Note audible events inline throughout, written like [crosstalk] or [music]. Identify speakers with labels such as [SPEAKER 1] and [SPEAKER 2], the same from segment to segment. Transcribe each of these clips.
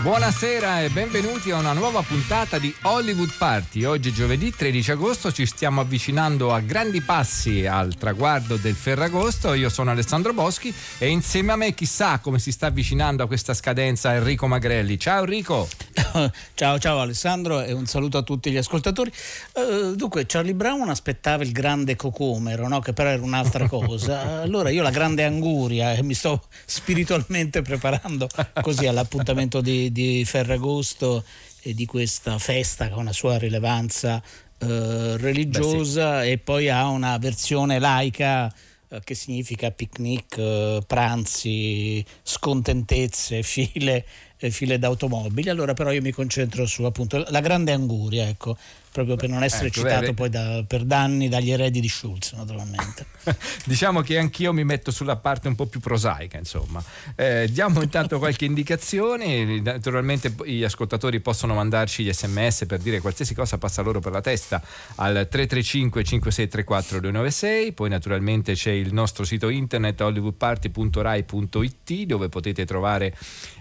[SPEAKER 1] Buonasera e benvenuti a una nuova puntata di Hollywood Party. Oggi giovedì 13 agosto ci stiamo avvicinando a grandi passi al traguardo del Ferragosto. Io sono Alessandro Boschi e insieme a me chissà come si sta avvicinando a questa scadenza Enrico Magrelli. Ciao Enrico. [laughs]
[SPEAKER 2] ciao ciao Alessandro e un saluto a tutti gli ascoltatori. Uh, dunque Charlie Brown aspettava il grande cocomero, no? che però era un'altra [laughs] cosa. Allora io la grande anguria e mi sto spiritualmente preparando così all'appuntamento di di, Ferragosto e di questa festa che ha una sua rilevanza eh, religiosa Beh, sì. e poi ha una versione laica eh, che significa picnic, eh, pranzi, scontentezze, [laughs] file, eh, file d'automobili. Allora però io mi concentro su appunto la grande anguria, ecco, proprio per non essere ecco, citato beh, poi da, per danni dagli eredi di Schulz naturalmente. [laughs]
[SPEAKER 1] diciamo che anch'io mi metto sulla parte un po' più prosaica insomma. Eh, diamo intanto [laughs] qualche indicazione, naturalmente gli ascoltatori possono mandarci gli sms per dire qualsiasi cosa passa loro per la testa al 335 5634 296, poi naturalmente c'è il nostro sito internet hollywoodparty.rai.it dove potete trovare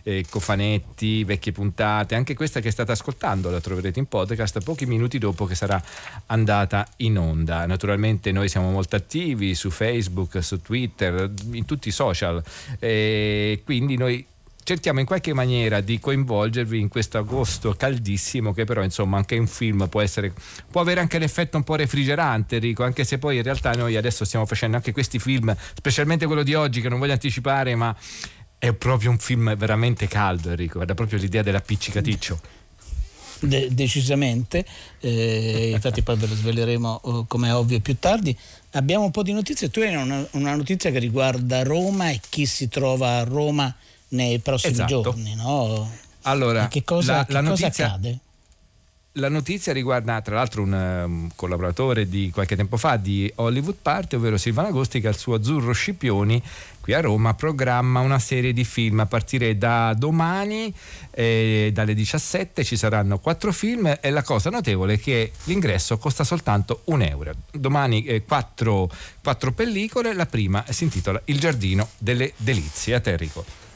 [SPEAKER 1] eh, cofanetti, vecchie puntate, anche questa che state ascoltando la troverete in podcast pochi minuti dopo che sarà andata in onda. Naturalmente noi siamo molto attivi su Facebook, su Twitter, in tutti i social e quindi noi cerchiamo in qualche maniera di coinvolgervi in questo agosto caldissimo che però insomma anche un film può essere può avere anche l'effetto un po' refrigerante Rico anche se poi in realtà noi adesso stiamo facendo anche questi film specialmente quello di oggi che non voglio anticipare ma è proprio un film veramente caldo, Enrico, era proprio l'idea dell'appiccicaticcio.
[SPEAKER 2] De- decisamente, eh, infatti poi ve lo sveleremo uh, come è ovvio più tardi. Abbiamo un po' di notizie, tu hai una, una, notizia che riguarda Roma e chi si trova a Roma nei prossimi esatto. giorni, no?
[SPEAKER 1] Allora,
[SPEAKER 2] che cosa, la, che la notizia, cosa accade?
[SPEAKER 1] La notizia riguarda tra l'altro un um, collaboratore di qualche tempo fa di Hollywood Party, ovvero Silvano Agosti, che al suo Azzurro Scipioni qui a Roma programma una serie di film a partire da domani, eh, dalle 17 ci saranno quattro film e la cosa notevole è che l'ingresso costa soltanto un euro. Domani eh, quattro, quattro pellicole, la prima si intitola Il giardino delle delizie. A te Enrico.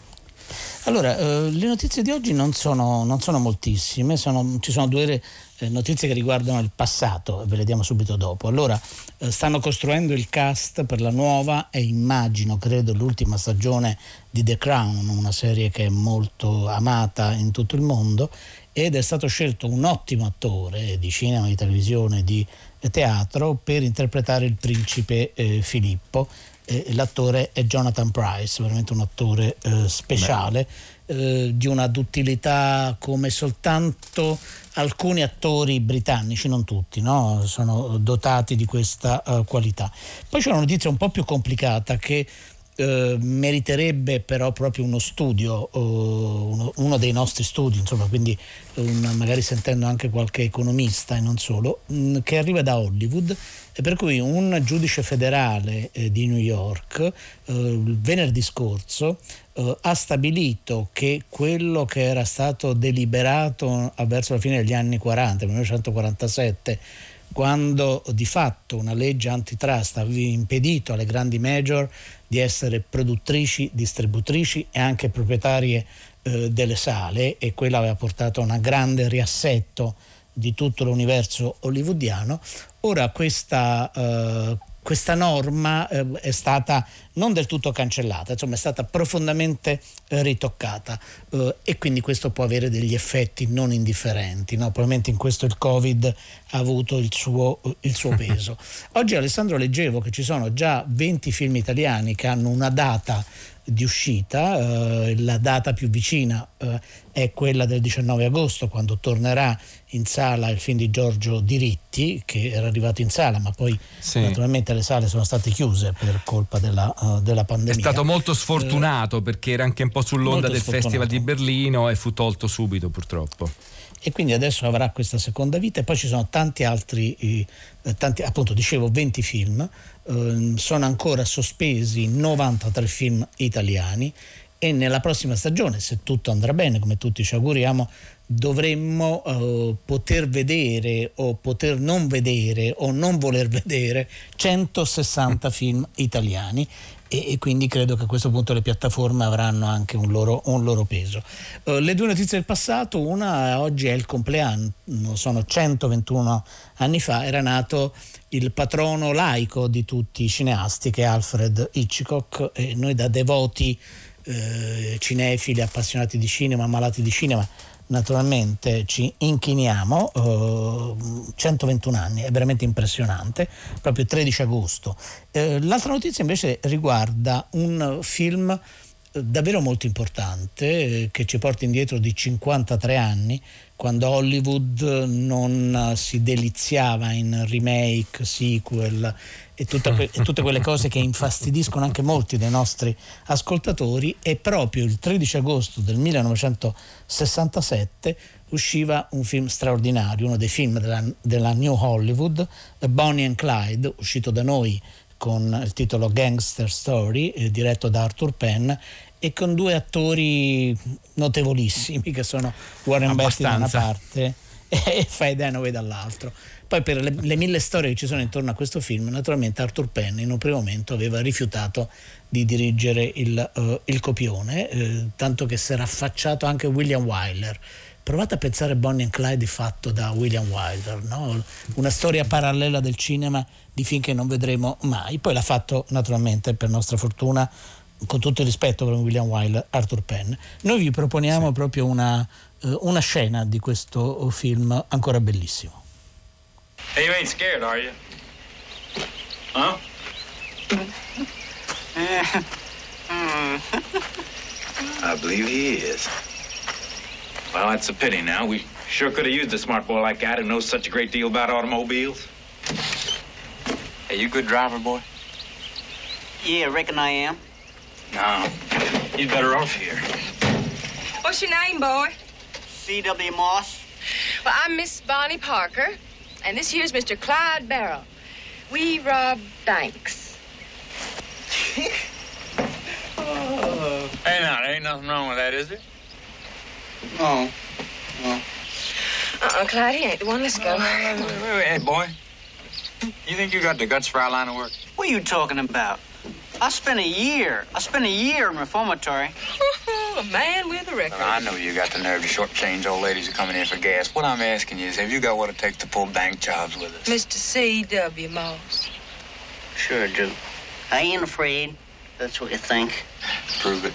[SPEAKER 2] Allora, eh, le notizie di oggi non sono, non sono moltissime, sono, ci sono due eh, notizie che riguardano il passato, ve le diamo subito dopo. Allora, eh, stanno costruendo il cast per la nuova e immagino, credo, l'ultima stagione di The Crown, una serie che è molto amata in tutto il mondo ed è stato scelto un ottimo attore di cinema, di televisione, di teatro per interpretare il principe eh, Filippo eh, l'attore è Jonathan Price, veramente un attore eh, speciale, eh, di una duttilità come soltanto alcuni attori britannici, non tutti, no? sono dotati di questa uh, qualità. Poi c'è una notizia un po' più complicata che eh, meriterebbe però proprio uno studio, uh, uno, uno, dei nostri studi, insomma, quindi un, magari sentendo anche qualche economista e non solo, mh, mm, che arriva da Hollywood per cui un giudice federale eh, di New York eh, venerdì scorso eh, ha stabilito che quello che era stato deliberato verso la fine degli anni 40, 1947, quando di fatto una legge antitrust aveva impedito alle grandi major di essere produttrici, distributrici e anche proprietarie eh, delle sale e quello aveva portato a un grande riassetto di tutto l'universo hollywoodiano. Ora questa, eh, questa norma eh, è stata non del tutto cancellata, insomma è stata profondamente eh, ritoccata eh, e quindi questo può avere degli effetti non indifferenti. No? Probabilmente in questo il Covid ha avuto il suo, il suo [laughs] peso. Oggi Alessandro leggevo che ci sono già 20 film italiani che hanno una data di uscita, eh, la data più vicina eh, è quella del 19 agosto quando tornerà in sala il film di Giorgio Diritti che era arrivato in sala ma poi sì. naturalmente le sale sono state chiuse per colpa della, uh, della pandemia.
[SPEAKER 1] È stato molto sfortunato eh, perché era anche un po' sull'onda del sfortunato. Festival di Berlino e fu tolto subito purtroppo
[SPEAKER 2] e quindi adesso avrà questa seconda vita e poi ci sono tanti altri, eh, tanti, appunto dicevo 20 film, eh, sono ancora sospesi 93 film italiani e nella prossima stagione, se tutto andrà bene, come tutti ci auguriamo, dovremmo uh, poter vedere o poter non vedere o non voler [laughs] vedere 160 film italiani e, e, quindi credo che a questo punto le piattaforme avranno anche un loro, un loro peso. Uh, le due notizie del passato, una oggi è il compleanno, sono 121 anni fa, era nato il patrono laico di tutti i cineasti che è Alfred Hitchcock e noi da devoti eh, cinefili, appassionati di cinema, malati di cinema, naturalmente ci inchiniamo, eh, 121 anni, è veramente impressionante, proprio 13 agosto. Eh, l'altra notizia invece riguarda un film davvero molto importante eh, che ci porta indietro di 53 anni quando Hollywood non si deliziava in remake, sequel e, que- e, tutte quelle cose che infastidiscono anche molti dei nostri ascoltatori. E proprio il 13 agosto del 1967 usciva un film straordinario, uno dei film della, della New Hollywood, Bonnie and Clyde, uscito da noi con il titolo Gangster Story, eh, diretto da Arthur Penn e con due attori notevolissimi che sono Warren Beatty da una parte [laughs] e Faye Dunaway dall'altro. Poi per le, le, mille storie che ci sono intorno a questo film, naturalmente Arthur Penn in un primo momento aveva rifiutato di dirigere il, uh, il copione, eh, tanto che si era affacciato anche William Wyler. Provate a pensare Bonnie and Clyde fatto da William Wyler, no? una storia parallela del cinema di film che non vedremo mai. Poi l'ha fatto naturalmente, per nostra fortuna, con tutto il rispetto per William Wyler, Arthur Penn. Noi vi proponiamo sì. proprio una, uh, una scena di questo film ancora bellissimo.
[SPEAKER 3] Hey, you ain't scared, are you? Huh? [laughs]
[SPEAKER 4] I believe he is.
[SPEAKER 3] Well, that's a pity now. We sure could have used a smart boy like that who knows such a great deal about automobiles. Hey, you good driver, boy?
[SPEAKER 5] Yeah, reckon I am.
[SPEAKER 3] No, he's better off here.
[SPEAKER 6] What's your name, boy?
[SPEAKER 5] C.W. Moss.
[SPEAKER 6] Well, I'm Miss Bonnie Parker. And this here's Mr. Clyde Barrow. We rob banks.
[SPEAKER 3] oh. [laughs] Hey, now, there ain't nothing wrong with that, is there?
[SPEAKER 5] No. No.
[SPEAKER 6] Uh-uh, Clyde, he ain't the one. Let's go.
[SPEAKER 3] wait, wait, wait, Hey, boy. You think you got the guts for our line of work?
[SPEAKER 5] What are you talking about? I spent a year. I spent a year in reformatory. [laughs]
[SPEAKER 6] a man with a record.
[SPEAKER 3] Well, I know you got the nerve to shortchange old ladies who are coming in for gas. What I'm asking you is, have you got what it takes to pull bank jobs with us?
[SPEAKER 6] Mr. C.W. Moss.
[SPEAKER 5] Sure do. I ain't afraid. That's what you think.
[SPEAKER 3] Prove it.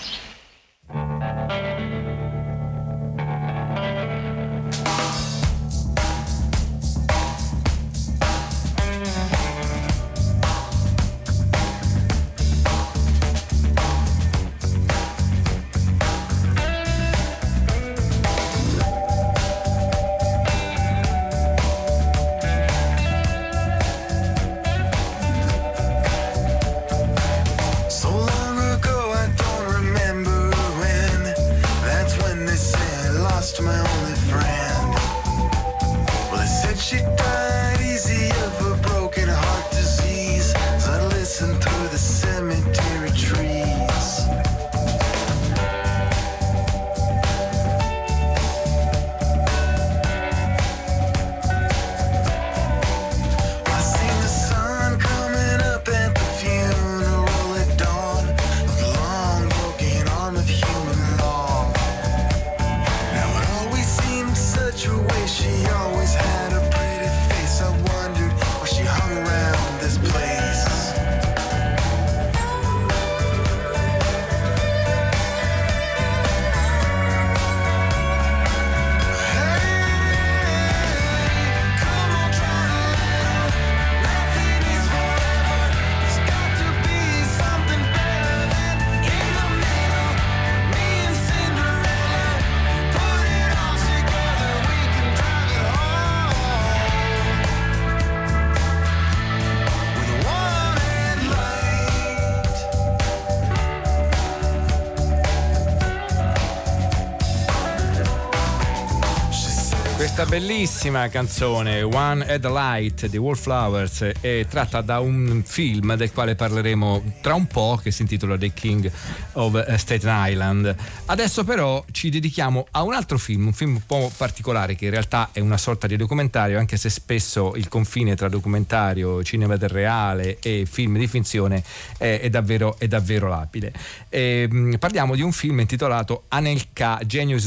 [SPEAKER 1] Bellissima canzone One at the Light di Wallflowers è tratta da un film del quale parleremo tra un po' che si intitola The King of Staten Island. Adesso però ci dedichiamo a un altro film, un film un po' particolare che in realtà è una sorta di documentario anche se spesso il confine tra documentario, cinema del reale e film di finzione è, è, davvero, è davvero labile. E, ehm, parliamo di un film intitolato Anelka, genio e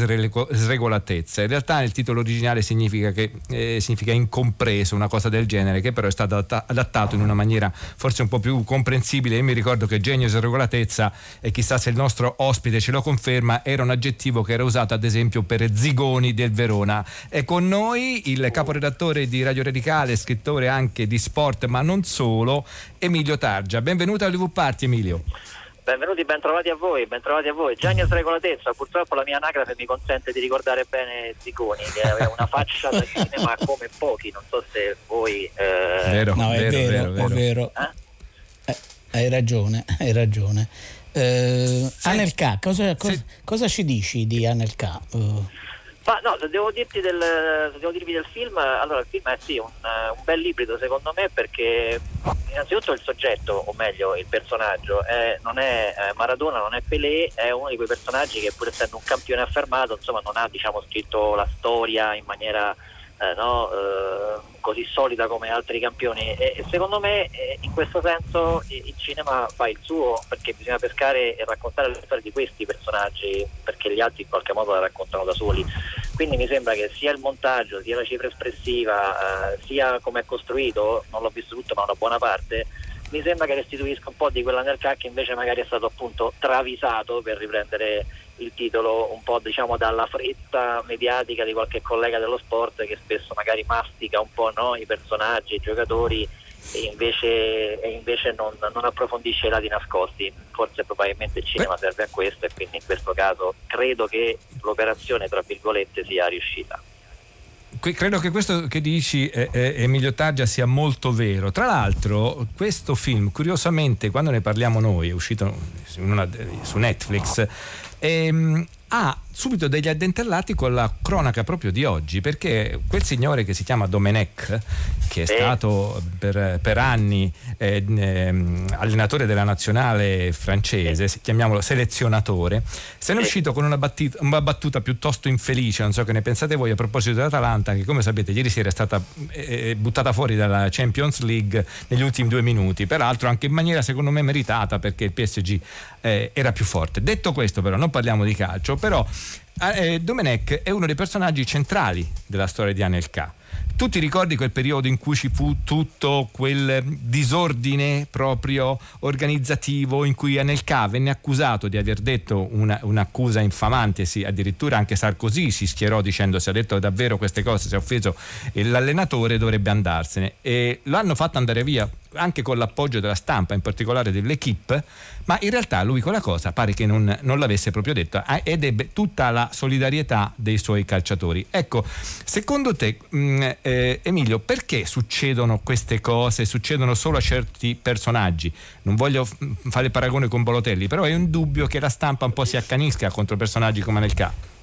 [SPEAKER 1] sregolatezza. In realtà nel titolo originale originale significa, che, eh, significa incompreso, una cosa del genere, che però è stato adattato in una maniera forse un po' più comprensibile. Io mi ricordo che genius e regolatezza, e chissà se il nostro ospite ce lo conferma, era un aggettivo che era usato ad esempio per Zigoni del Verona. È con noi il caporedattore di Radio Radicale, scrittore anche di sport, ma non solo, Emilio Targia. Benvenuto a LV Party, Emilio.
[SPEAKER 7] Benvenuti, bentrovati a voi, bentrovati a voi. Gianni Sregolatezza, [laughs] purtroppo la mia anagrafe mi consente di ricordare bene Ziconi, che aveva una faccia da [laughs] cinema come pochi, non so se voi... Eh...
[SPEAKER 2] Vero, no, è vero, vero, vero. È vero. Eh? Eh, hai ragione, [laughs] hai ragione. Eh, Anelka, cosa, cosa, cosa, ci dici di Anelka? Uh.
[SPEAKER 7] Ma no, devo, dirti del, devo dirvi del film, allora il film è sì un, un bel ibrido secondo me perché innanzitutto il soggetto, o meglio il personaggio, è, non è eh, Maradona, non è Pelé, è uno di quei personaggi che pur essendo un campione affermato, insomma non ha diciamo, scritto la storia in maniera eh, no, eh, così solida come altri campioni. E, e secondo me eh, in questo senso il cinema fa il suo perché bisogna pescare e raccontare le storie di questi personaggi perché gli altri in qualche modo la raccontano da soli. Quindi mi sembra che sia il montaggio sia la cifra espressiva eh, sia come è costruito non l'ho visto tutto ma una buona parte mi sembra che restituisca un po' di quella nel che invece magari è stato appunto travisato per riprendere il titolo un po' diciamo dalla fretta mediatica di qualche collega dello sport che spesso magari mastica un po' no, i personaggi, i giocatori e invece, e invece non, non, approfondisce i lati nascosti. Forse probabilmente il cinema serve a questo e quindi in questo caso credo che l'operazione tra virgolette sia riuscita
[SPEAKER 1] credo che questo che dici eh, eh, Emilio Taggia sia molto vero. Tra l'altro, questo film, curiosamente, quando ne parliamo noi, è uscito una, su Netflix, ehm, ha subito degli addentellati con la cronaca proprio di oggi, perché quel signore che si chiama Domenech, che è stato per, per anni eh, eh, allenatore della nazionale francese, chiamiamolo selezionatore, se ne è uscito con una, battita, una, battuta piuttosto infelice, non so che ne pensate voi, a proposito dell'Atalanta, che come sapete ieri sera è stata eh, buttata fuori dalla Champions League negli ultimi due minuti, peraltro anche in maniera secondo me meritata perché il PSG eh, era più forte. Detto questo però, non parliamo di calcio, però Ah, eh, Domenech è uno dei personaggi centrali della storia di Anelka. Tu ti ricordi quel periodo in cui ci fu tutto quel disordine proprio organizzativo in cui Anelka venne accusato di aver detto una, un'accusa infamante, sì, addirittura anche Sarkozy si schierò dicendo se ha detto davvero queste cose, si è offeso l'allenatore dovrebbe andarsene e l'hanno fatto andare via anche con l'appoggio della stampa, in particolare dell'equipe, ma in realtà lui quella cosa pare che non, non l'avesse proprio detto eh, ed ebbe tutta la solidarietà dei suoi calciatori. Ecco, secondo te mh, mm, eh, Emilio, perché succedono queste cose, succedono solo a certi personaggi? Non voglio fare il paragone con Bolotelli, però è un dubbio che la stampa un po' si accanisca contro personaggi come nel caso.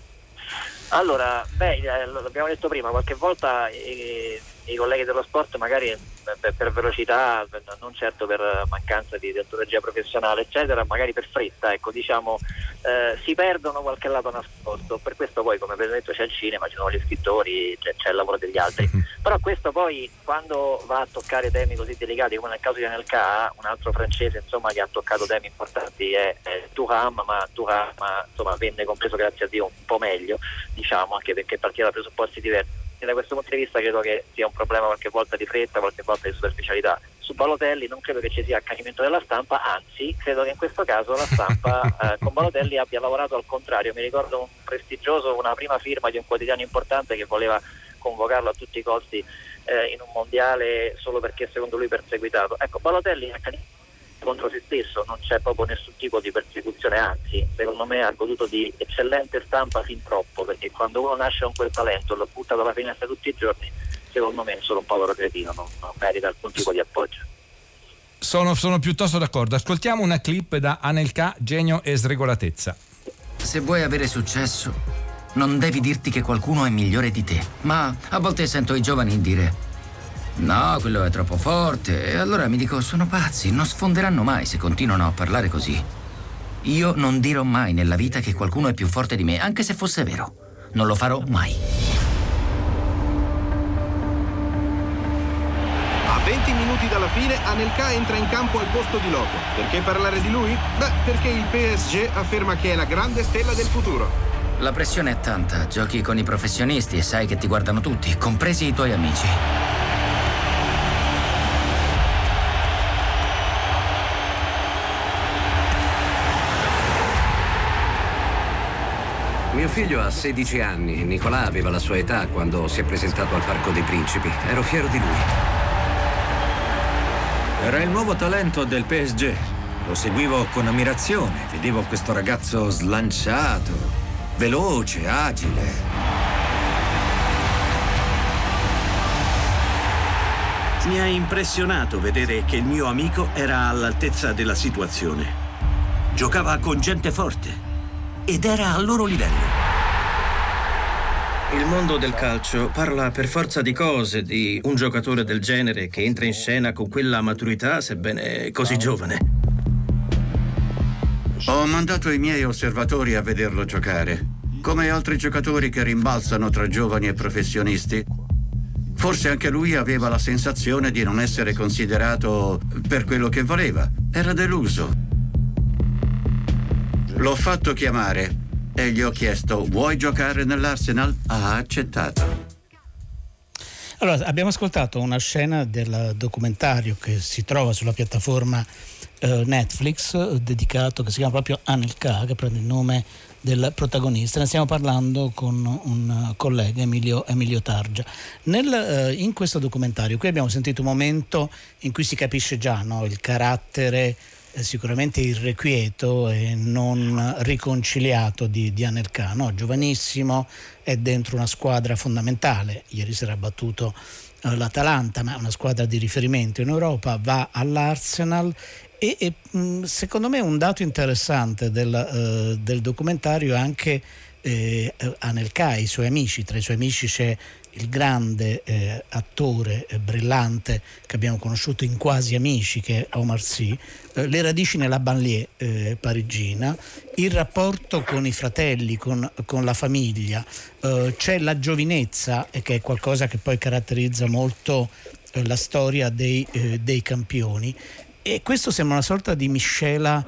[SPEAKER 7] Allora, beh, eh, l'abbiamo detto prima, qualche volta eh, i colleghi dello sport magari per, per, velocità, non certo per mancanza di deontologia professionale, eccetera, magari per fretta, ecco, diciamo, eh, si perdono qualche lato nascosto. Per questo poi, come avete detto, c'è il cinema, ci sono gli scrittori, c'è, c'è il lavoro degli altri. Mhm. Però questo poi, quando va a toccare temi così delicati, come nel caso di Anelka, un altro francese insomma, che ha toccato temi importanti è, è Thuram, ma Thuram insomma, venne compreso grazie a Dio un po' meglio, diciamo, anche perché partiva da presupposti diversi e da questo punto di vista credo che sia un problema qualche volta di fretta, qualche volta di superficialità. Su Balotelli non credo che ci sia accanimento della stampa, anzi credo che in questo caso la stampa [laughs] eh, con Balotelli abbia lavorato al contrario. Mi ricordo un prestigioso, una prima firma di un quotidiano importante che voleva convocarlo a tutti i costi eh, in un mondiale solo perché secondo lui perseguitato. Ecco, Balotelli accanimento contro se stesso, non c'è proprio nessun tipo di persecuzione, anzi secondo me ha goduto di eccellente stampa fin troppo, perché quando uno nasce con quel talento lo butta dalla finestra tutti i giorni, secondo me è solo un povero cretino, non, non merita alcun tipo di appoggio.
[SPEAKER 1] Sono, sono piuttosto d'accordo. Ascoltiamo una clip da Anelka, genio e sregolatezza.
[SPEAKER 8] Se vuoi avere successo, Non devi dirti che qualcuno è migliore di te. Ma a volte sento i giovani dire No, quello è troppo forte. E allora mi dico, sono pazzi, non sfonderanno mai se continuano a parlare così. Io non dirò mai nella vita che qualcuno è più forte di me, anche se fosse vero. Non lo farò mai.
[SPEAKER 9] A 20 minuti dalla fine, Anelka entra in campo al posto di Loco. Perché parlare di lui? Beh, perché il PSG afferma che è la grande stella del futuro.
[SPEAKER 8] La pressione è tanta, giochi con i professionisti e sai che ti guardano tutti, compresi i tuoi amici.
[SPEAKER 10] Mio figlio ha 16 anni, Nicolà aveva la sua età quando si è presentato al Parco dei Principi. Ero fiero di lui.
[SPEAKER 11] Era il nuovo talento del PSG. Lo seguivo con ammirazione. Vedevo questo ragazzo slanciato, veloce, agile.
[SPEAKER 12] Mi ha impressionato vedere che il mio amico era all'altezza della situazione. Giocava con gente forte ed era al loro livello.
[SPEAKER 13] Il mondo del calcio parla per forza di cose di un giocatore del genere che entra in scena con quella maturità, sebbene così giovane.
[SPEAKER 14] Ho mandato i miei osservatori a vederlo giocare. Come altri giocatori che rimbalzano tra giovani e professionisti, forse anche lui aveva la sensazione di non essere considerato per quello che voleva. Era deluso. L'ho fatto chiamare e gli ho chiesto vuoi giocare nell'Arsenal? Ha accettato.
[SPEAKER 2] Allora, abbiamo ascoltato una scena del documentario che si trova sulla piattaforma eh, Netflix dedicato, che si chiama proprio Anelka, che prende il nome del protagonista. Ne stiamo parlando con un collega, Emilio, Emilio Targia. Nel, eh, in questo documentario qui abbiamo sentito un momento in cui si capisce già no, il carattere sicuramente irrequieto e non riconciliato di, di Anelka, giovanissimo, è dentro una squadra fondamentale, ieri sera ha battuto eh, l'Atalanta, ma è una squadra di riferimento in Europa, va all'Arsenal. E, e secondo me un dato interessante del, eh, del documentario è anche eh, Anelka i suoi amici, tra i suoi amici c'è il grande eh, attore eh, brillante che abbiamo conosciuto in Quasi Amici, che è Omar Sy, eh, le radici nella banlieue eh, parigina, il rapporto con i fratelli, con, con la famiglia, eh, c'è la giovinezza, che è qualcosa che poi caratterizza molto eh, la storia dei, dei, campioni, e questo sembra una sorta di miscela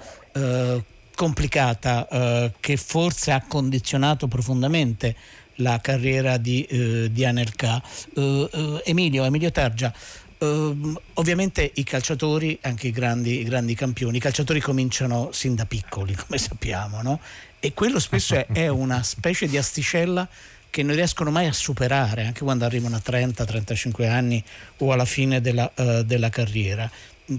[SPEAKER 2] complicata che forse ha condizionato profondamente la carriera di, eh, di Anelka. Uh, uh, Emilio, Emilio Targia, Uh, ovviamente i calciatori, anche i grandi, i grandi, campioni, i calciatori cominciano sin da piccoli, come [laughs] sappiamo, no? E quello spesso è, è, una specie di asticella che non riescono mai a superare, anche quando arrivano a 30-35 anni o alla fine della, uh, della carriera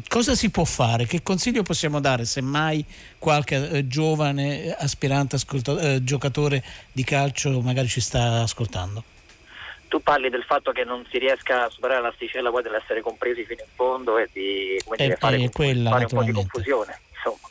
[SPEAKER 2] cosa si può fare? Che consiglio possiamo dare se mai qualche eh, giovane aspirante eh, giocatore di calcio magari ci sta ascoltando?
[SPEAKER 7] Tu parli del fatto che non si riesca a superare l'asticella poi dell'essere compresi fino in fondo e di come dire, fare,
[SPEAKER 2] quella,
[SPEAKER 7] fare un po' di confusione. Insomma.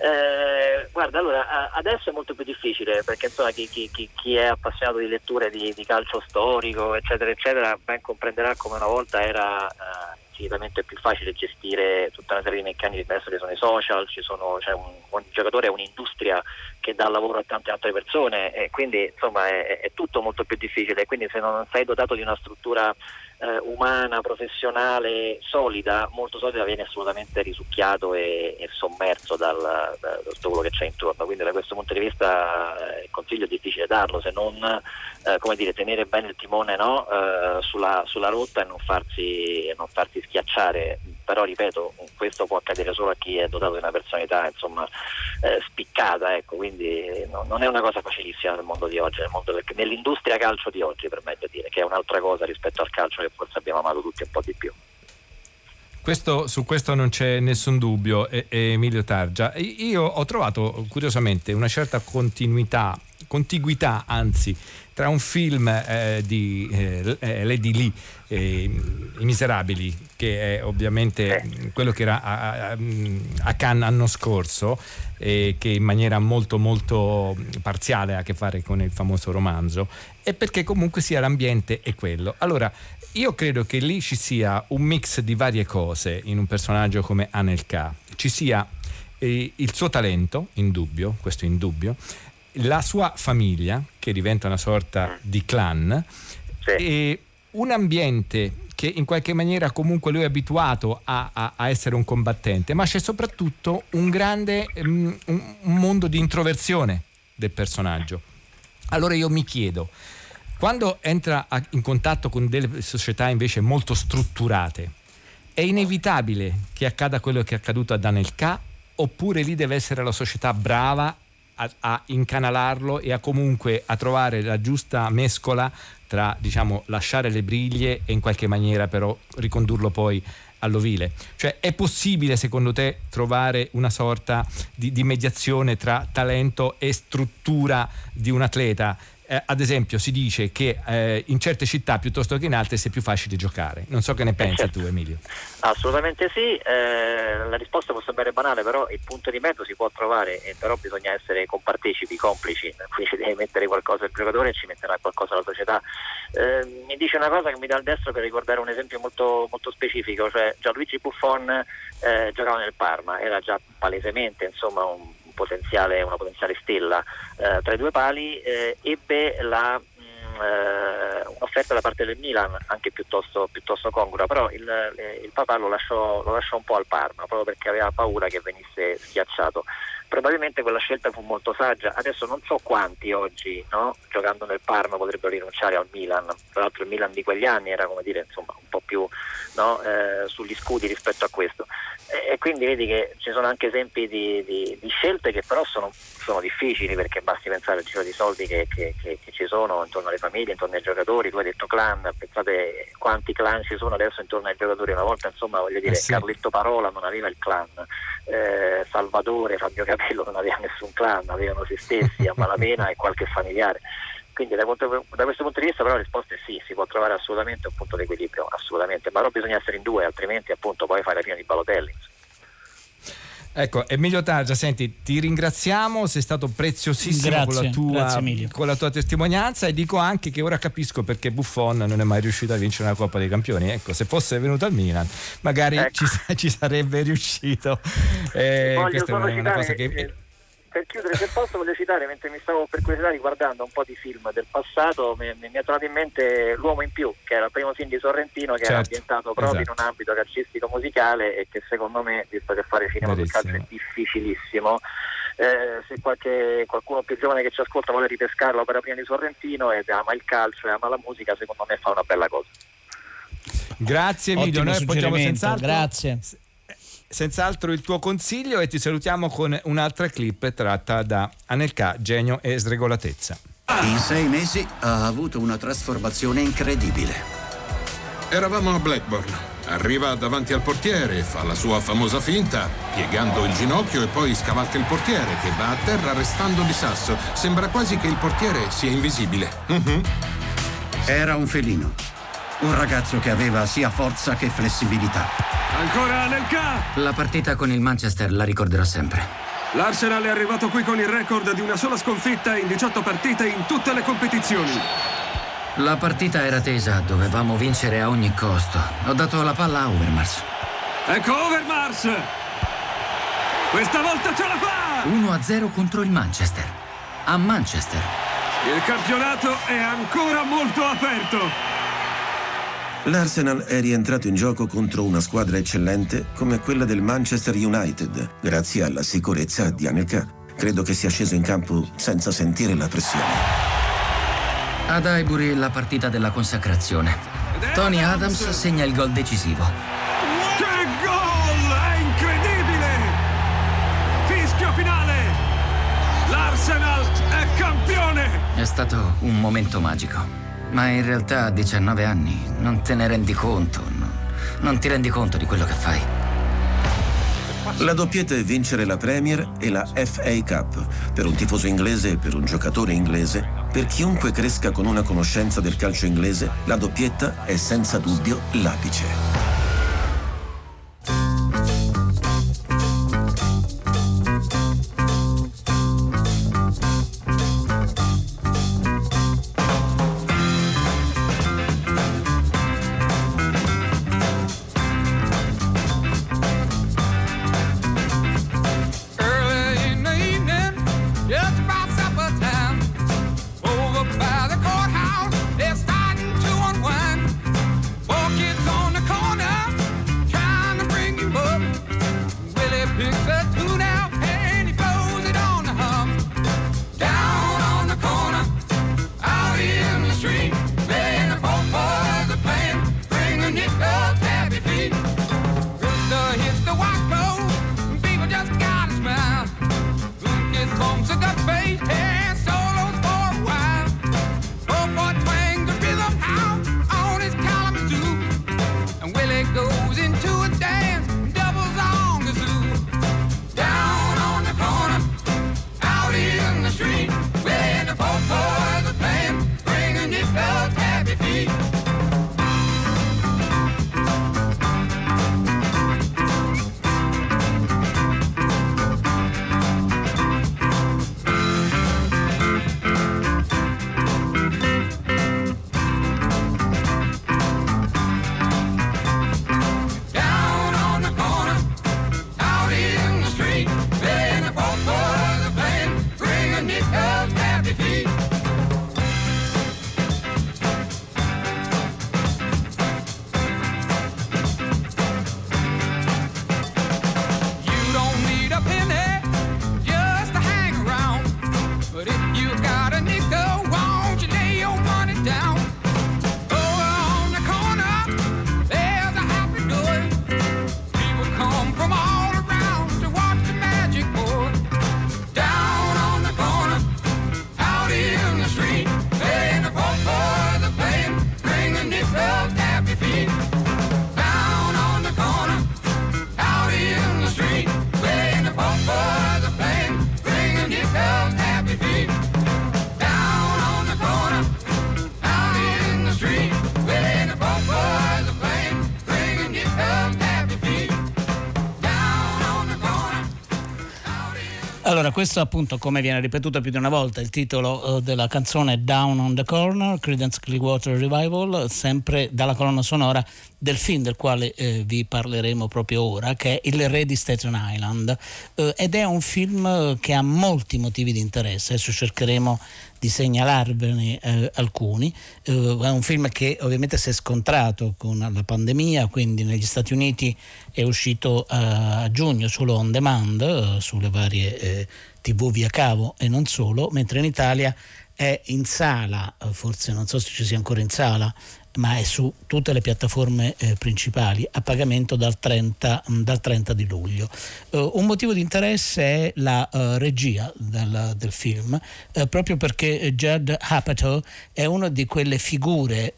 [SPEAKER 7] Eh, guarda, allora adesso è molto più difficile perché insomma, chi, chi, chi, è appassionato di letture di, di, calcio storico, eccetera, eccetera, ben comprenderà come una volta era eh, infinitamente più facile gestire tutta una serie di meccanismi, adesso ci sono i social, sono, cioè un, un, giocatore è un'industria che dà lavoro a tante altre persone e quindi insomma è, è tutto molto più difficile, quindi se non sei dotato di una struttura eh, umana, professionale, solida, molto solida viene assolutamente risucchiato e, e sommerso dal, da, tutto quello che c'è intorno. Quindi da questo punto di vista eh, il consiglio è difficile darlo se non eh, come dire, tenere bene il timone no? Eh, sulla, sulla, rotta e non farsi, non farsi schiacciare però ripeto questo può accadere solo a chi è dotato di una personalità insomma, eh, spiccata ecco, quindi no, non è una cosa facilissima nel mondo di oggi nel mondo nell'industria calcio di oggi per meglio dire che è un'altra cosa rispetto al calcio che forse abbiamo amato tutti un po' di più
[SPEAKER 1] questo, su questo non c'è nessun dubbio, Emilio Targia. Io ho trovato curiosamente una certa continuità contiguità, anzi, tra un film eh, di eh, eh Lady Lee, eh, I Miserabili, che è ovviamente quello che era a, a, a Cannes l'anno scorso, e che in maniera molto molto parziale ha a che fare con il famoso romanzo, e perché comunque sia l'ambiente è quello. Allora, io credo che lì ci sia un mix di varie cose in un personaggio come Anelka. Ci sia eh, il suo talento, indubbio, questo indubbio, la sua famiglia, che diventa una sorta di clan, sì. e un ambiente che in qualche maniera comunque lui è abituato a, a, a essere un combattente, ma c'è soprattutto un grande um, un mondo di introversione del personaggio. Allora io mi chiedo, quando entra in contatto con delle società invece molto strutturate, è inevitabile che accada quello che è accaduto a Daniel K oppure lì deve essere la società brava a, a, incanalarlo e a comunque a trovare la giusta mescola tra diciamo lasciare le briglie e in qualche maniera però ricondurlo poi all'ovile. Cioè è possibile secondo te trovare una sorta di, di mediazione tra talento e struttura di un atleta? Eh, ad esempio si dice che eh, in certe città piuttosto che in altre sia più facile giocare. Non so che ne pensi certo. tu Emilio.
[SPEAKER 7] Assolutamente sì, eh, la risposta può sembrare banale, però il punto di mezzo si può trovare, però bisogna essere compartecipi, complici, quindi devi mettere qualcosa al giocatore e ci metterà qualcosa la società. Eh, mi dice una cosa che mi dà il destro per ricordare un esempio molto, molto specifico, cioè Gianluigi Buffon eh, giocava nel Parma, era già palesemente insomma, un potenziale, una potenziale stella eh, tra i due pali, eh, ebbe la, mh, mm, eh, un'offerta da parte del Milan anche piuttosto, piuttosto congrua, però il, eh, il papà lo lasciò, lo lasciò un po' al Parma proprio perché aveva paura che venisse schiacciato probabilmente quella scelta fu molto saggia. Adesso non so quanti oggi, no, giocando nel Parma, potrebbero rinunciare al Milan. Tra l'altro il Milan di quegli anni era come dire, insomma, un po' più no, eh, sugli scudi rispetto a questo. E, e, quindi vedi che ci sono anche esempi di, di, di scelte che però sono, sono, difficili perché basti pensare al giro di soldi che, che, che, che, ci sono intorno alle famiglie, intorno ai giocatori. Tu hai detto clan, pensate quanti clan ci sono adesso intorno ai giocatori. Una volta, insomma, voglio dire, eh sì. Carletto Parola non aveva il clan, eh, Salvatore, Fabio Capello Cappello non aveva nessun clan, avevano se stessi a [laughs] malapena e qualche familiare. Quindi da, da, questo punto di vista però la risposta è sì, si può trovare assolutamente un punto di equilibrio, assolutamente, ma però bisogna essere in due, altrimenti appunto poi fai la fine di Balotelli.
[SPEAKER 1] Ecco, Emilio Targia, senti, ti ringraziamo, sei stato preziosissimo
[SPEAKER 2] grazie,
[SPEAKER 1] con, la tua, con, la tua, testimonianza e dico anche che ora capisco perché Buffon non è mai riuscito a vincere una Coppa dei Campioni. Ecco, se fosse venuto al Milan magari ecco. ci, ci, sarebbe riuscito.
[SPEAKER 7] Eh, questa è una cosa che... Eh, per chiudere, se posso, voglio citare, mentre mi stavo per curiosità riguardando un po' di film del passato, mi, mi, è tornato in mente L'uomo in più, che era il primo film di Sorrentino che certo, era ambientato proprio esatto. in un ambito calcistico musicale e che secondo me, visto che fare cinema sul calcio è difficilissimo, eh, se qualche, qualcuno più giovane che ci ascolta vuole ripescare l'opera prima di Sorrentino ed ama il calcio e ama la musica, secondo me fa una bella cosa.
[SPEAKER 1] Grazie Emilio,
[SPEAKER 2] noi appoggiamo senz'altro. Grazie
[SPEAKER 1] senz'altro il tuo consiglio e ti salutiamo con un'altra clip tratta da Anelka, genio e sregolatezza.
[SPEAKER 14] In sei mesi ha avuto una trasformazione incredibile.
[SPEAKER 15] Eravamo a Blackburn. Arriva davanti al portiere, fa la sua famosa finta, piegando il ginocchio e poi scavalca il portiere che va a terra restando di sasso. Sembra quasi che il portiere sia invisibile. Uh-huh.
[SPEAKER 14] Era un felino. Un ragazzo che aveva sia forza che flessibilità.
[SPEAKER 16] Ancora nel K!
[SPEAKER 8] La partita con il Manchester la ricorderò sempre.
[SPEAKER 16] L'Arsenal è arrivato qui con il record di una sola sconfitta in 18 partite in tutte le competizioni.
[SPEAKER 8] La partita era tesa, dovevamo vincere a ogni costo. Ho dato la palla a Overmars.
[SPEAKER 16] Ecco Overmars! Questa volta ce la fa!
[SPEAKER 8] 1-0 contro il Manchester. A Manchester.
[SPEAKER 16] Il campionato è ancora molto aperto.
[SPEAKER 17] L'Arsenal è rientrato in gioco contro una squadra eccellente come quella del Manchester United, grazie alla sicurezza di Anelka. Credo che sia sceso in campo senza sentire la pressione.
[SPEAKER 8] Ad Highbury la partita della consacrazione. Tony Adams segna il gol decisivo.
[SPEAKER 16] Che gol! È incredibile! Fischio finale! L'Arsenal è campione!
[SPEAKER 8] È stato un momento magico. Ma in realtà a 19 anni non te ne rendi conto, no? non ti rendi conto di quello che fai.
[SPEAKER 17] La doppietta è vincere la Premier e la FA Cup. Per un tifoso inglese e per un giocatore inglese, per chiunque cresca con una conoscenza del calcio inglese, la doppietta è senza dubbio l'apice.
[SPEAKER 2] Allora, questo appunto, come viene ripetuto più di una volta, il titolo eh, della canzone è Down on the Corner, Credence Clearwater Revival, sempre dalla colonna sonora del film del quale eh, vi parleremo proprio ora, che è Il Re di Staten Island. Eh, ed è un film eh, che ha molti motivi di interesse, adesso cercheremo di segnalarvene eh, alcuni. Eh, è un film che ovviamente si è scontrato con la pandemia, quindi negli Stati Uniti è uscito eh, a giugno solo on demand, eh, sulle varie eh, tv via cavo e non solo, mentre in Italia è in sala, forse non so se ci sia ancora in sala, ma è su tutte le piattaforme eh, principali a pagamento dal 30, mh, dal 30 di luglio. Eh, un motivo di interesse è la eh, regia del, del film, eh, proprio perché Judd Apatow è una di quelle figure,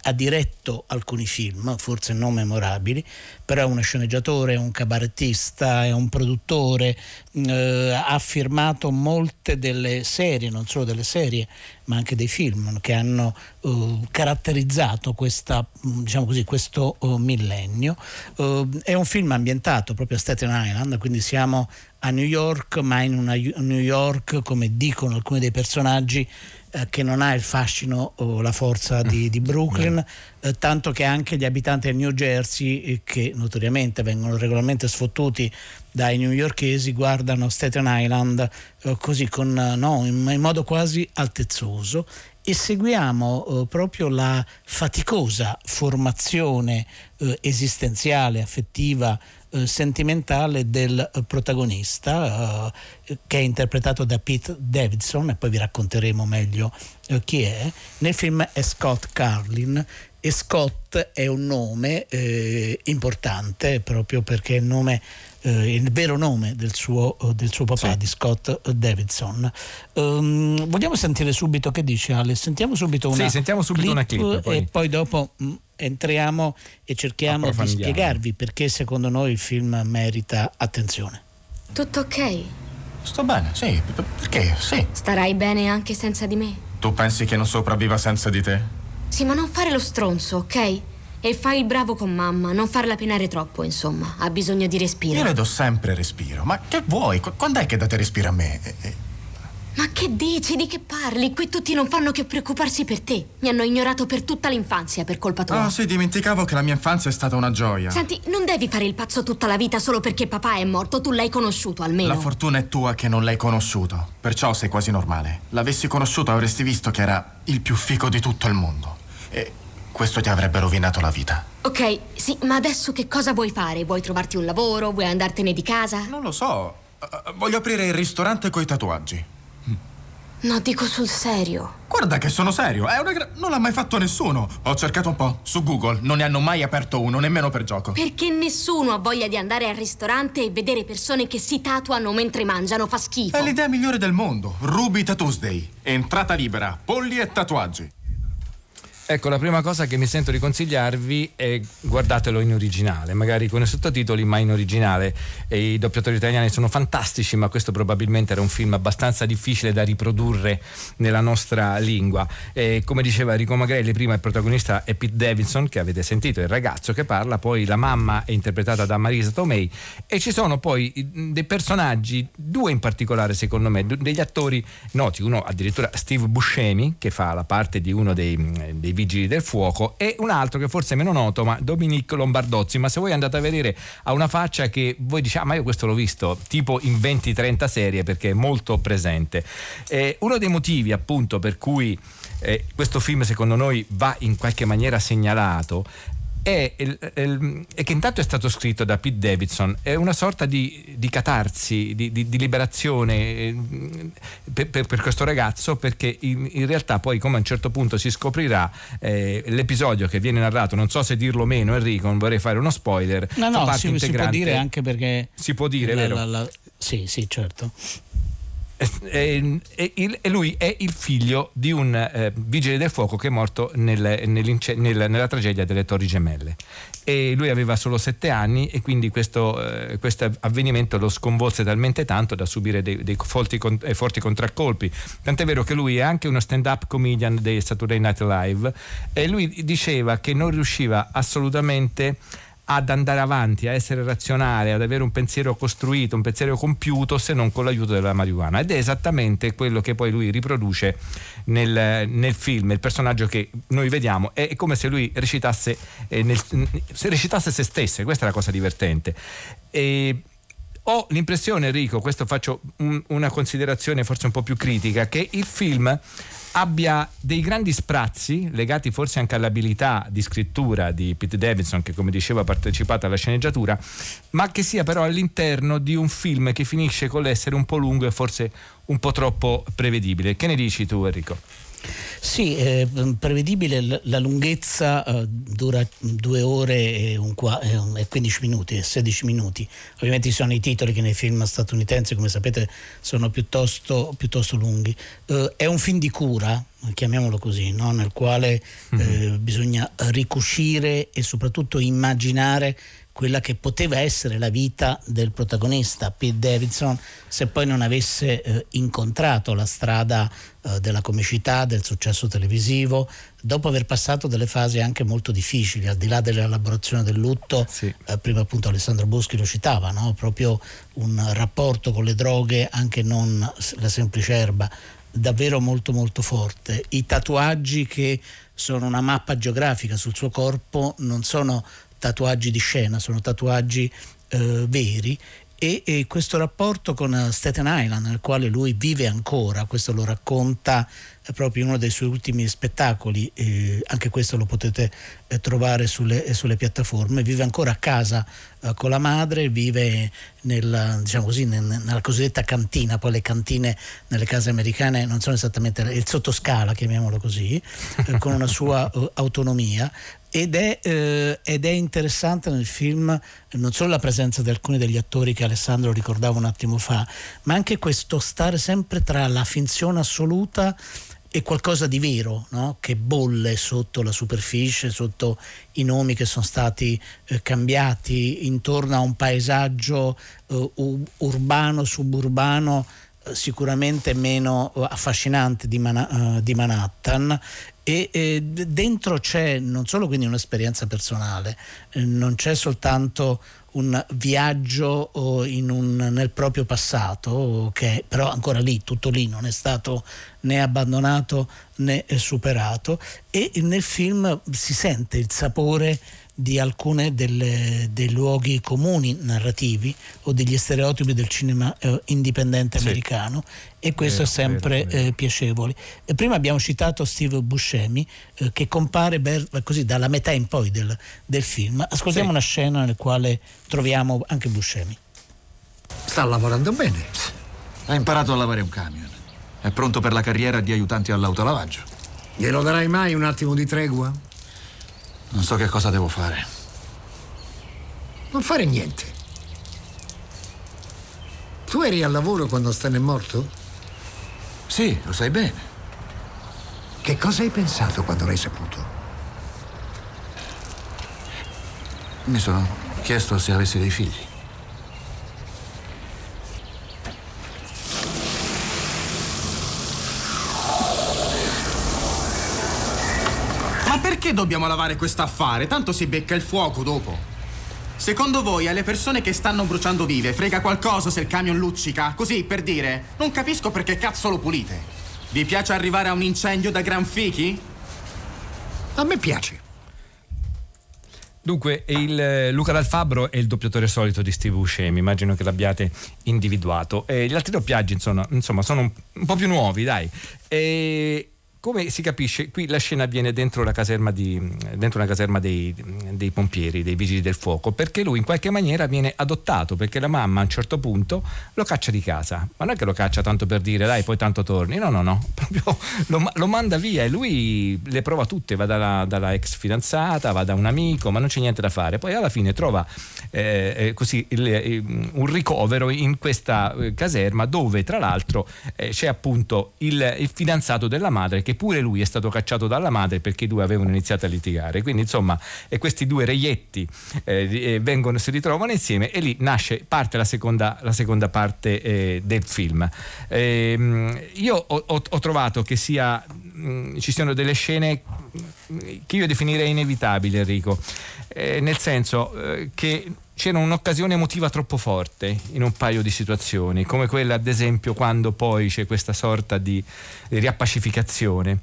[SPEAKER 2] ha diretto alcuni film, forse non memorabili, però è uno sceneggiatore, è un cabarettista, è un produttore, eh, ha firmato molte delle serie, non solo delle serie, ma anche dei film che hanno eh, caratterizzato questa, mh, diciamo così, questo eh, millennio. Eh, è un film ambientato proprio a Staten Island, quindi siamo a New York, ma in una New York, come dicono alcuni dei personaggi, eh, che non ha il fascino o la forza di, di Brooklyn, eh, tanto che anche gli abitanti del New Jersey, eh, che notoriamente vengono regolarmente sfottuti dai newyorkesi, guardano Staten Island eh, così con, eh, no, in, in modo quasi altezzoso e seguiamo eh, proprio la faticosa formazione eh, esistenziale, affettiva, eh, sentimentale del protagonista che è interpretato da Pete Davidson e poi vi racconteremo meglio chi è. Nel film è Scott Carlin e Scott è un nome importante proprio perché è il nome eh, il vero nome del suo, eh, del suo papà, di Scott Davidson. Um, vogliamo sentire subito che dice Ale? Sentiamo subito una
[SPEAKER 1] Sì, sentiamo subito una clip,
[SPEAKER 2] e
[SPEAKER 1] poi-
[SPEAKER 2] poi dopo mh, entriamo e cerchiamo di spiegarvi perché secondo noi il film merita attenzione.
[SPEAKER 18] Tutto ok?
[SPEAKER 19] Sto bene, sì. Perché? Sì.
[SPEAKER 18] Starai bene anche senza di me?
[SPEAKER 19] Tu pensi che non sopravviva senza di te?
[SPEAKER 18] Sì, ma non fare lo stronzo, ok? E fai il bravo con mamma, non farla penare troppo, insomma. Ha bisogno di respiro.
[SPEAKER 19] Io le do sempre respiro. Ma che vuoi? Qu- Quando è che date respiro a me? Eh, eh,
[SPEAKER 18] Ma che dici? Di che parli? Qui tutti non fanno che preoccuparsi per te. Mi hanno ignorato per tutta l'infanzia per colpa tua.
[SPEAKER 19] Ah, sì, dimenticavo che la mia infanzia è stata una gioia.
[SPEAKER 18] Senti, non devi fare il pazzo tutta la vita solo perché papà è morto, tu l'hai conosciuto almeno.
[SPEAKER 19] La fortuna è tua che non l'hai conosciuto. Perciò sei quasi normale. L'avessi conosciuto avresti visto che era il più fico di tutto il mondo. E questo ti avrebbe rovinato la vita.
[SPEAKER 18] Ok, sì, ma adesso che cosa vuoi fare? Vuoi trovarti un lavoro? Vuoi andartene di casa?
[SPEAKER 19] Non lo so. Eh, Voglio aprire il ristorante coi tatuaggi.
[SPEAKER 18] No, dico sul serio.
[SPEAKER 19] Guarda che sono serio, è una gra- non l'ha mai fatto nessuno. Ho cercato un po' su Google, non ne hanno mai aperto uno, nemmeno per gioco.
[SPEAKER 18] Perché nessuno ha voglia di andare al ristorante e vedere persone che si tatuano mentre mangiano, fa schifo.
[SPEAKER 19] È l'idea migliore del mondo. Ruby Tuesday. Entrata libera, polli e tatuaggi.
[SPEAKER 1] Ecco, la prima cosa che mi sento di consigliarvi è guardatelo in originale, magari con i sottotitoli, ma in originale. E I doppiatori italiani sono fantastici, ma questo probabilmente era un film abbastanza difficile da riprodurre nella nostra lingua. E come diceva Enrico Magrelli, prima il protagonista è Pete Davidson, che avete sentito, il ragazzo che parla, poi la mamma è interpretata da Marisa Tomei e ci sono poi dei personaggi, due in particolare secondo me, degli attori noti, uno addirittura Steve Buscemi che fa la parte di uno dei, dei vigili del fuoco e un altro che forse è meno noto, ma Dominique Lombardozzi, ma se voi andate a vedere ha una faccia che voi diciate, "Ah, ma io questo l'ho visto tipo in 20-30 serie perché è molto presente. Eh, uno dei motivi appunto per cui eh, questo film secondo noi va in qualche maniera segnalato è, è che intanto è stato scritto da Pete Davidson, è una sorta di, di catarsi, di, di- di liberazione eh, per, per- per questo ragazzo perché in, in realtà poi come a un certo punto si scoprirà eh, l'episodio che viene narrato, non so se dirlo o meno Enrico, non vorrei fare uno spoiler,
[SPEAKER 2] No, no, si, si può dire anche perché...
[SPEAKER 1] Si può dire,
[SPEAKER 2] la-
[SPEAKER 1] vero?
[SPEAKER 2] la- la- sì, sì, certo.
[SPEAKER 1] E, e e lui è il figlio di un eh, vigile del fuoco che è morto nel- nel- nella tragedia delle Torri Gemelle. E lui aveva solo sette anni e quindi questo, eh, questo avvenimento lo sconvolse talmente tanto da subire dei, dei forti, eh, forti contraccolpi. Tant'è vero che lui è anche uno stand-up comedian dei Saturday Night Live e lui diceva che non riusciva assolutamente ad andare avanti, a essere razionale, ad avere un pensiero costruito, un pensiero compiuto se non con l'aiuto della marijuana. Ed è esattamente quello che poi lui riproduce nel, nel film. Il personaggio che noi vediamo è come se lui recitasse, eh, nel- se recitasse se stesso, questa è la cosa divertente. E ho l'impressione, Enrico, questo faccio un- una considerazione forse un po' più critica, che il film abbia dei grandi sprazzi legati forse anche all'abilità di scrittura di Pete Davidson che come dicevo ha partecipato alla sceneggiatura ma che sia però all'interno di un film che finisce con l'essere un po' lungo e forse un po' troppo prevedibile che ne dici tu Enrico?
[SPEAKER 2] Sì, è prevedibile, l- la lunghezza eh, dura due ore e, qua- e un- e 15 minuti, e 16 minuti. Ovviamente ci sono i titoli che nei film statunitensi, come sapete, sono piuttosto, piuttosto lunghi. Eh, è un film di cura, chiamiamolo così, no? nel quale eh, bisogna ricuscire e soprattutto immaginare quella che poteva essere la vita del protagonista Pete Davidson se poi non avesse eh, incontrato la strada eh, della comicità, del successo televisivo, dopo aver passato delle fasi anche molto difficili, al di là dell'elaborazione del lutto, eh, prima appunto Alessandro Boschi lo citava, no? proprio un rapporto con le droghe, anche non la semplice erba, davvero molto molto forte. I tatuaggi che sono una mappa geografica sul suo corpo non sono tatuaggi di scena, sono tatuaggi eh, veri e, e questo rapporto con eh, Staten Island nel quale lui vive ancora, questo lo racconta eh, proprio in uno dei suoi ultimi spettacoli, eh, anche questo lo potete eh, trovare sulle, eh, sulle piattaforme, vive ancora a casa eh, con la madre, vive nel, diciamo così, nel- nella cosiddetta cantina, poi le cantine nelle case americane non sono esattamente il sottoscala, chiamiamolo così, con una sua [laughs] autonomia. Ed è, eh, ed è interessante nel film non solo la presenza di alcuni degli attori che Alessandro ricordava un attimo fa, ma anche questo stare sempre tra la finzione assoluta è qualcosa di vero no? che bolle sotto la superficie, sotto i nomi che sono stati eh, cambiati, intorno a un paesaggio eh, urbano, suburbano sicuramente meno affascinante di, Mana- eh, di Manhattan. E d- dentro c'è non solo quindi un'esperienza personale, eh, non c'è soltanto un viaggio un- nel proprio passato, che però ancora lì, tutto lì, non è stato né abbandonato né superato. E nel film si sente il sapore di alcuni dei luoghi comuni narrativi o degli stereotipi del cinema eh, indipendente
[SPEAKER 1] Sì.
[SPEAKER 2] americano e questo
[SPEAKER 1] Vero,
[SPEAKER 2] è sempre
[SPEAKER 1] vero, vero.
[SPEAKER 2] eh, piacevole. E prima abbiamo citato Steve Buscemi eh, che compare per- così dalla metà in poi del, del film. Ascoltiamo
[SPEAKER 20] Sì.
[SPEAKER 2] una scena nel quale troviamo anche Buscemi.
[SPEAKER 20] Sta lavorando bene. Ha imparato a lavare un camion. È pronto per la carriera di aiutante all'autolavaggio. Glielo darai mai un attimo di tregua? Non so che cosa devo fare. Non fare niente. Tu eri al lavoro quando Stan è morto? Sì, lo sai bene. Che cosa hai pensato quando l'hai saputo? Mi sono chiesto se avessi dei figli.
[SPEAKER 19] Ma perché dobbiamo lavare questo affare? Tanto si becca il fuoco dopo. Secondo voi alle persone che stanno bruciando vive frega qualcosa se il camion luccica? Così per dire, non capisco perché cazzo lo pulite. Vi piace arrivare a un incendio da gran fichi?
[SPEAKER 20] A me piace.
[SPEAKER 1] Dunque, il, eh, Luca Dal Fabbro è il doppiatore solito di Steve Buscemi, immagino che l'abbiate individuato. E gli altri doppiaggi, insomma, insomma, sono un, un po' più nuovi, dai. E come si capisce, qui la scena avviene dentro, la caserma di, dentro una caserma dei, dei pompieri, dei vigili del fuoco, perché lui in qualche maniera viene adottato, perché la mamma a un certo punto lo caccia di casa. Ma non è che lo caccia tanto per dire dai, poi tanto torni. No, no, no, [laughs] proprio lo, lo manda via e lui le prova tutte, va dalla, dalla ex fidanzata, va da un amico, ma non c'è niente da fare. Poi alla fine trova eh, eh, così il- un ricovero in questa eh, caserma dove tra l'altro eh, c'è appunto il, il fidanzato della madre che pure lui è stato cacciato dalla madre perché i due avevano iniziato a litigare. Quindi insomma e questi due reietti eh, eh, vengono, si ritrovano insieme e lì nasce, parte la seconda, la seconda parte eh, del film. Ehm, io ho, ho- ho trovato che sia, mh, ci siano delle scene che io definirei inevitabili Enrico, Eh, nel senso eh, che c'era un'occasione emotiva troppo forte in un paio di situazioni, come quella ad esempio quando poi c'è questa sorta di riappacificazione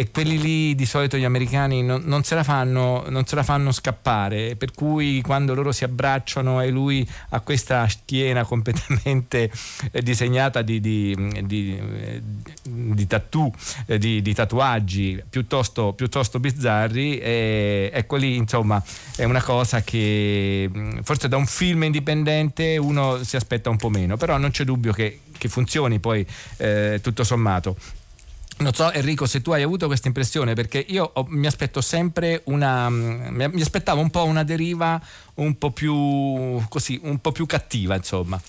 [SPEAKER 1] e quelli lì di solito gli americani non, non se la fanno, non se la fanno scappare, per cui quando loro si abbracciano e lui ha questa schiena completamente eh, disegnata di, di, di, eh, di tattoo, eh, di, tatuaggi piuttosto, piuttosto bizzarri, e, ecco lì insomma è una cosa che mh, forse da un film indipendente uno si aspetta un po' meno, però non c'è dubbio che, che funzioni poi eh, tutto sommato. Non so Enrico se tu hai avuto questa impressione perché io ho- mi aspetto sempre una mm, mi aspettavo un po' una deriva un po' più così, un po' più cattiva, insomma.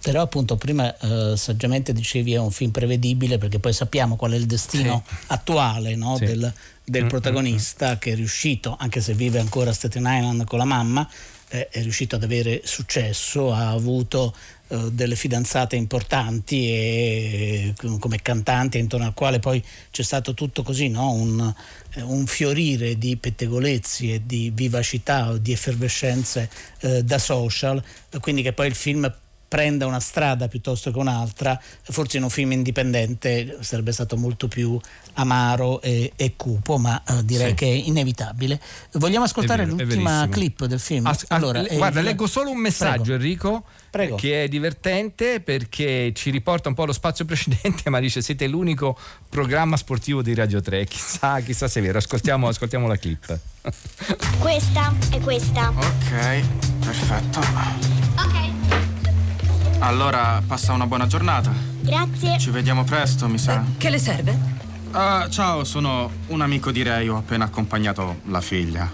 [SPEAKER 2] Però appunto prima eh, saggiamente dicevi è un film prevedibile perché poi sappiamo qual è il destino attuale no,
[SPEAKER 1] Sì.
[SPEAKER 2] del, del
[SPEAKER 1] Mm,
[SPEAKER 2] protagonista che è riuscito, anche se vive ancora a Staten Island con la mamma, eh, è riuscito ad avere successo, ha avuto delle fidanzate importanti e eh, come cantante intorno al quale poi c'è stato tutto così, no? un, eh, un fiorire di pettegolezzi e di vivacità o di effervescenze eh, da social, eh, quindi che poi il film prenda una strada piuttosto che un'altra, forse in un film indipendente sarebbe stato molto più amaro e, e cupo, ma eh, direi
[SPEAKER 1] Sì.
[SPEAKER 2] che è inevitabile. Vogliamo ascoltare
[SPEAKER 1] È vero, è
[SPEAKER 2] l'ultima clip del film?
[SPEAKER 1] As- ah, le-
[SPEAKER 2] eh,
[SPEAKER 1] guarda,
[SPEAKER 2] il-
[SPEAKER 1] leggo solo un messaggio, Enrico,
[SPEAKER 2] Prego.
[SPEAKER 1] che è divertente perché ci riporta un po' allo spazio precedente, [laughs] ma dice siete l'unico programma sportivo di Radio 3. Chissà, chissà se è vero. Ascoltiamo, ascoltiamo la clip.
[SPEAKER 21] Questa e questa.
[SPEAKER 19] Ok, perfetto.
[SPEAKER 21] Ok.
[SPEAKER 19] Allora, passa una buona giornata.
[SPEAKER 21] Grazie.
[SPEAKER 19] Ci vediamo presto, mi sa.
[SPEAKER 21] Che le serve?
[SPEAKER 19] Ah, ciao, sono un amico di Ray, ho appena accompagnato la figlia.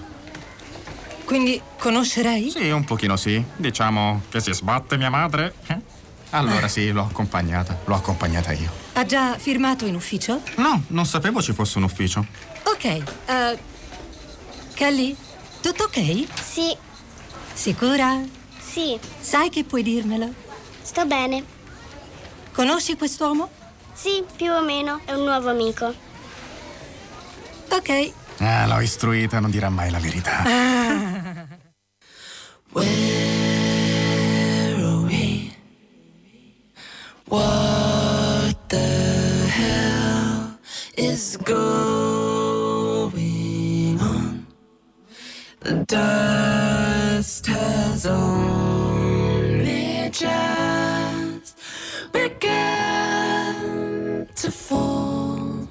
[SPEAKER 21] Quindi conoscerei?
[SPEAKER 19] Sì, un pochino sì. Diciamo che si sbatte mia madre. Eh? Allora sì, l'ho accompagnata. L'ho accompagnata io.
[SPEAKER 22] Ha già firmato in ufficio?
[SPEAKER 19] No, non sapevo ci fosse un ufficio.
[SPEAKER 22] Ok. eh, Kelly, tutto ok?
[SPEAKER 21] Sì.
[SPEAKER 22] Sicura?
[SPEAKER 21] Sì.
[SPEAKER 22] Sai che puoi dirmelo?
[SPEAKER 21] Sto bene.
[SPEAKER 22] Conosci quest'uomo?
[SPEAKER 21] Sì, più o meno. È un nuovo amico.
[SPEAKER 22] Ok.
[SPEAKER 19] Ah, l'ho istruita, non dirà mai la verità.
[SPEAKER 22] Ah.
[SPEAKER 23] What the hell is going on? The dust has only just begun to fall.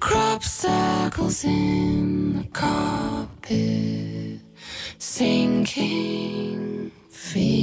[SPEAKER 23] Crop circles in the carpet, sinking feeling.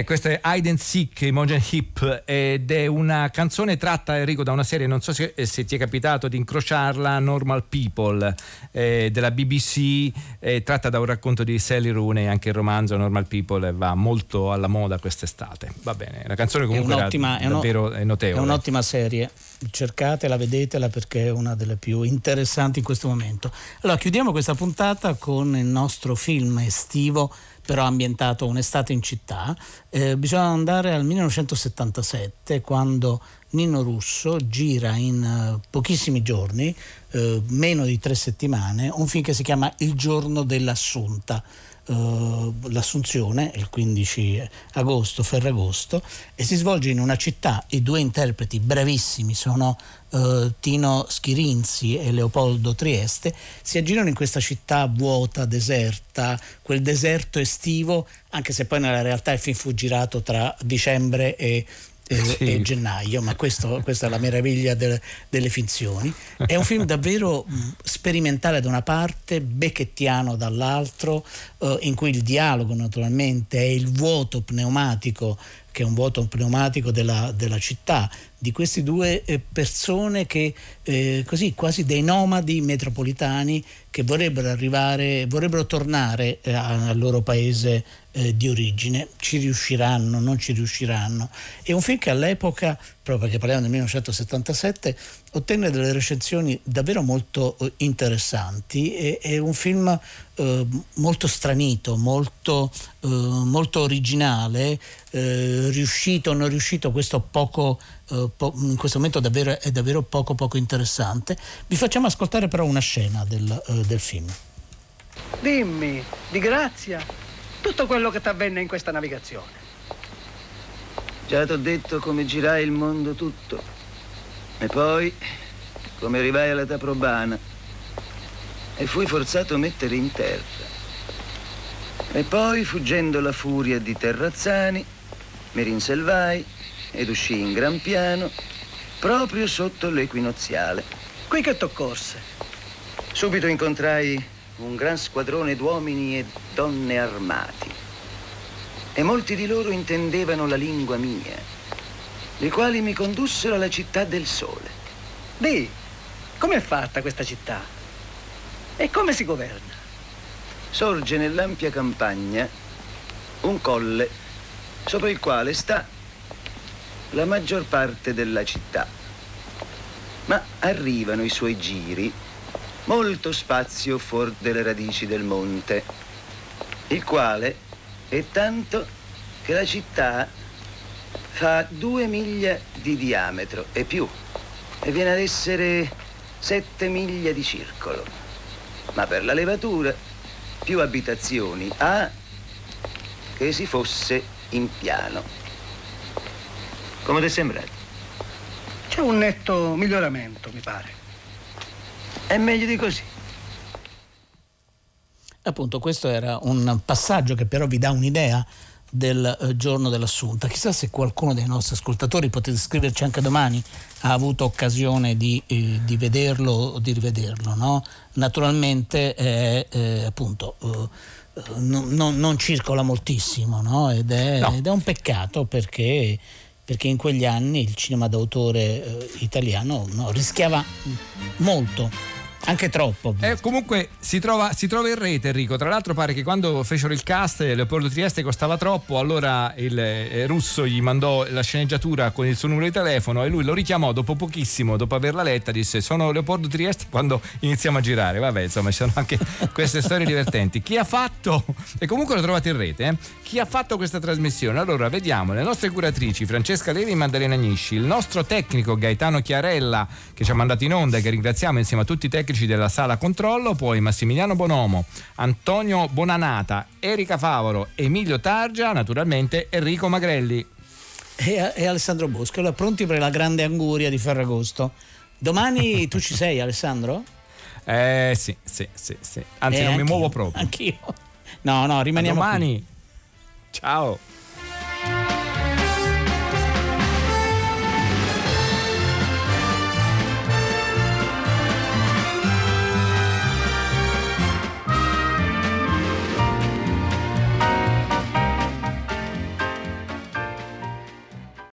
[SPEAKER 1] Beh, questo è Hide and Seek, Imogen Hip, ed è una canzone tratta, Enrico, da una serie, non so se, se ti è capitato di incrociarla, Normal People, eh, della BBC, eh, tratta da un racconto di Sally Rooney, anche il romanzo Normal People va molto alla moda quest'estate. Va bene, la canzone comunque
[SPEAKER 2] è
[SPEAKER 1] era
[SPEAKER 2] un'ottima, è
[SPEAKER 1] davvero
[SPEAKER 2] è
[SPEAKER 1] notevole.
[SPEAKER 2] un'ottima serie. Cercatela, vedetela perché è una delle più interessanti in questo momento. Allora, chiudiamo questa puntata con il nostro film estivo, però ambientato un'estate in città. Eh, bisogna andare al 1977, quando Nino Russo gira in eh, pochissimi giorni, eh, meno di tre settimane, un film che si chiama Il giorno dell'assunta. Eh, l'assunzione il 15 agosto, Ferragosto, e si svolge in una città. I due interpreti bravissimi sono eh, Tino Schirinzi e Leopoldo Trieste. Si aggirano in questa città vuota, deserta, quel deserto estivo, anche se poi nella realtà il film fu girato tra dicembre e e, [laughs]
[SPEAKER 1] Sì.
[SPEAKER 2] e gennaio, ma questo- questa è la meraviglia del- delle finzioni. È un film davvero mh, sperimentale da una parte, becchettiano dall'altro, eh, in cui il dialogo naturalmente è il vuoto pneumatico, che è un vuoto pneumatico della, della città, di queste due eh, persone che eh, così quasi dei nomadi metropolitani che vorrebbero arrivare, vorrebbero tornare eh, al loro paese eh, di origine. Ci riusciranno, non ci riusciranno. È un film che all'epoca, proprio perché parliamo del 1977, ottenne delle recensioni davvero molto eh, interessanti. È, è un film eh, molto stranito, molto, molto originale, riuscito o non riuscito, questo poco, eh, po- in questo momento davvero, è davvero poco poco interessante. Vi facciamo ascoltare però una scena del, eh, del film.
[SPEAKER 24] Dimmi, di grazia, tutto quello che ti avvenne in questa navigazione.
[SPEAKER 25] Già t'ho detto come girai il mondo tutto. E poi come arrivai all'età probana e fui forzato a mettere in terra. E poi, fuggendo la furia di Terrazzani, mi rinselvai ed uscii in gran piano proprio sotto l'equinoziale.
[SPEAKER 24] Qui che t'occorse?
[SPEAKER 25] Subito incontrai un gran squadrone d'uomini e donne armati. E molti di loro intendevano la lingua mia, i quali mi condussero alla città del sole.
[SPEAKER 24] Di, com'è fatta questa città? E come si governa?
[SPEAKER 25] Sorge nell'ampia campagna un colle sopra il quale sta la maggior parte della città. Ma arrivano i suoi giri molto spazio fuori delle radici del monte, il quale è tanto che la città fa due miglia di diametro e più e viene ad essere sette miglia di circolo. Ma per la levatura più abitazioni ha che si fosse in piano. Come ti è sembrato?
[SPEAKER 24] C'è un netto miglioramento, mi pare.
[SPEAKER 25] È meglio di così.
[SPEAKER 2] Appunto, questo era un passaggio che però vi dà un'idea del eh, giorno dell'assunta. Chissà se qualcuno dei nostri ascoltatori, potete scriverci anche domani, ha avuto occasione di, eh, di vederlo o di rivederlo. No? Naturalmente eh, appunto eh, non, non- non circola moltissimo no? ed, è,
[SPEAKER 1] No.
[SPEAKER 2] ed è un peccato perché, perché in quegli anni il cinema d'autore eh, italiano no, rischiava molto, anche troppo.
[SPEAKER 1] Eh, comunque si trova, si trova in rete Enrico, tra l'altro pare che quando fecero il cast eh, Leopoldo Trieste costava troppo, allora il eh, russo gli mandò la sceneggiatura con il suo numero di telefono e lui lo richiamò dopo pochissimo, dopo averla letta, disse sono Leopoldo Trieste quando iniziamo a girare, vabbè insomma ci sono anche [laughs] queste storie divertenti. Chi ha fatto, e comunque lo trovate in rete, eh, chi ha fatto questa trasmissione? Allora vediamo, le nostre curatrici Francesca Levi e Maddalena Agnisci, il nostro tecnico Gaetano Chiarella che ci ha mandato in onda e che ringraziamo insieme a tutti i tecnici della sala controllo, poi Massimiliano Bonomo, Antonio Bonanata, Erika Favoro, Emilio Targia, naturalmente Enrico Magrelli.
[SPEAKER 2] e, e Alessandro Bosco. Allora, pronti per la grande anguria di Ferragosto. Domani tu ci sei, Alessandro? [laughs]
[SPEAKER 1] Eh sì, sì, sì, sì. Anzi
[SPEAKER 2] Eh,
[SPEAKER 1] non mi muovo proprio.
[SPEAKER 2] Anch'io. No, no, rimaniamo
[SPEAKER 1] A domani.
[SPEAKER 2] qui.
[SPEAKER 1] Ciao.